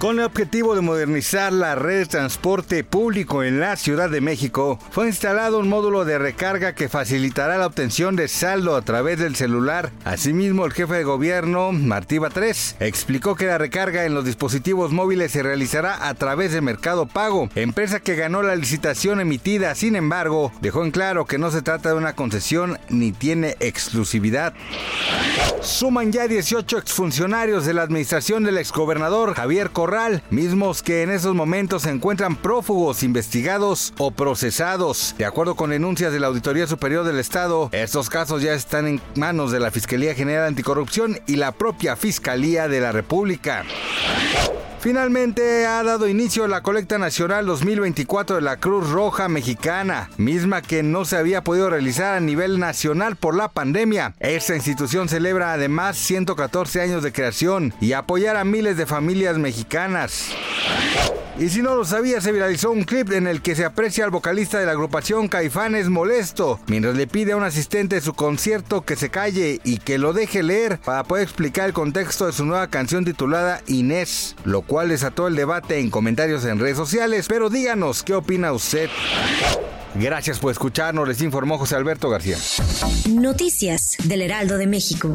Con el objetivo de modernizar la red de transporte público en la Ciudad de México, fue instalado un módulo de recarga que facilitará la obtención de saldo a través del celular. Asimismo, el jefe de gobierno, Martí Batres, explicó que la recarga en los dispositivos móviles se realizará a través de Mercado Pago, empresa que ganó la licitación emitida. Sin embargo, dejó en claro que no se trata de una concesión ni tiene exclusividad. Suman ya 18 exfuncionarios de la administración del exgobernador Javier Correa mismos que en esos momentos se encuentran prófugos, investigados o procesados. De acuerdo con denuncias de la Auditoría Superior del Estado, estos casos ya están en manos de la Fiscalía General Anticorrupción y la propia Fiscalía de la República. Finalmente ha dado inicio la colecta nacional 2024 de la Cruz Roja Mexicana, misma que no se había podido realizar a nivel nacional por la pandemia. Esta institución celebra además 114 años de creación y apoyar a miles de familias mexicanas. Y si no lo sabía, se viralizó un clip en el que se aprecia al vocalista de la agrupación Caifanes molesto, mientras le pide a un asistente de su concierto que se calle y que lo deje leer para poder explicar el contexto de su nueva canción titulada Inés, lo cual desató el debate en comentarios en redes sociales, pero díganos qué opina usted. Gracias por escucharnos, les informó José Alberto García. Noticias del Heraldo de México.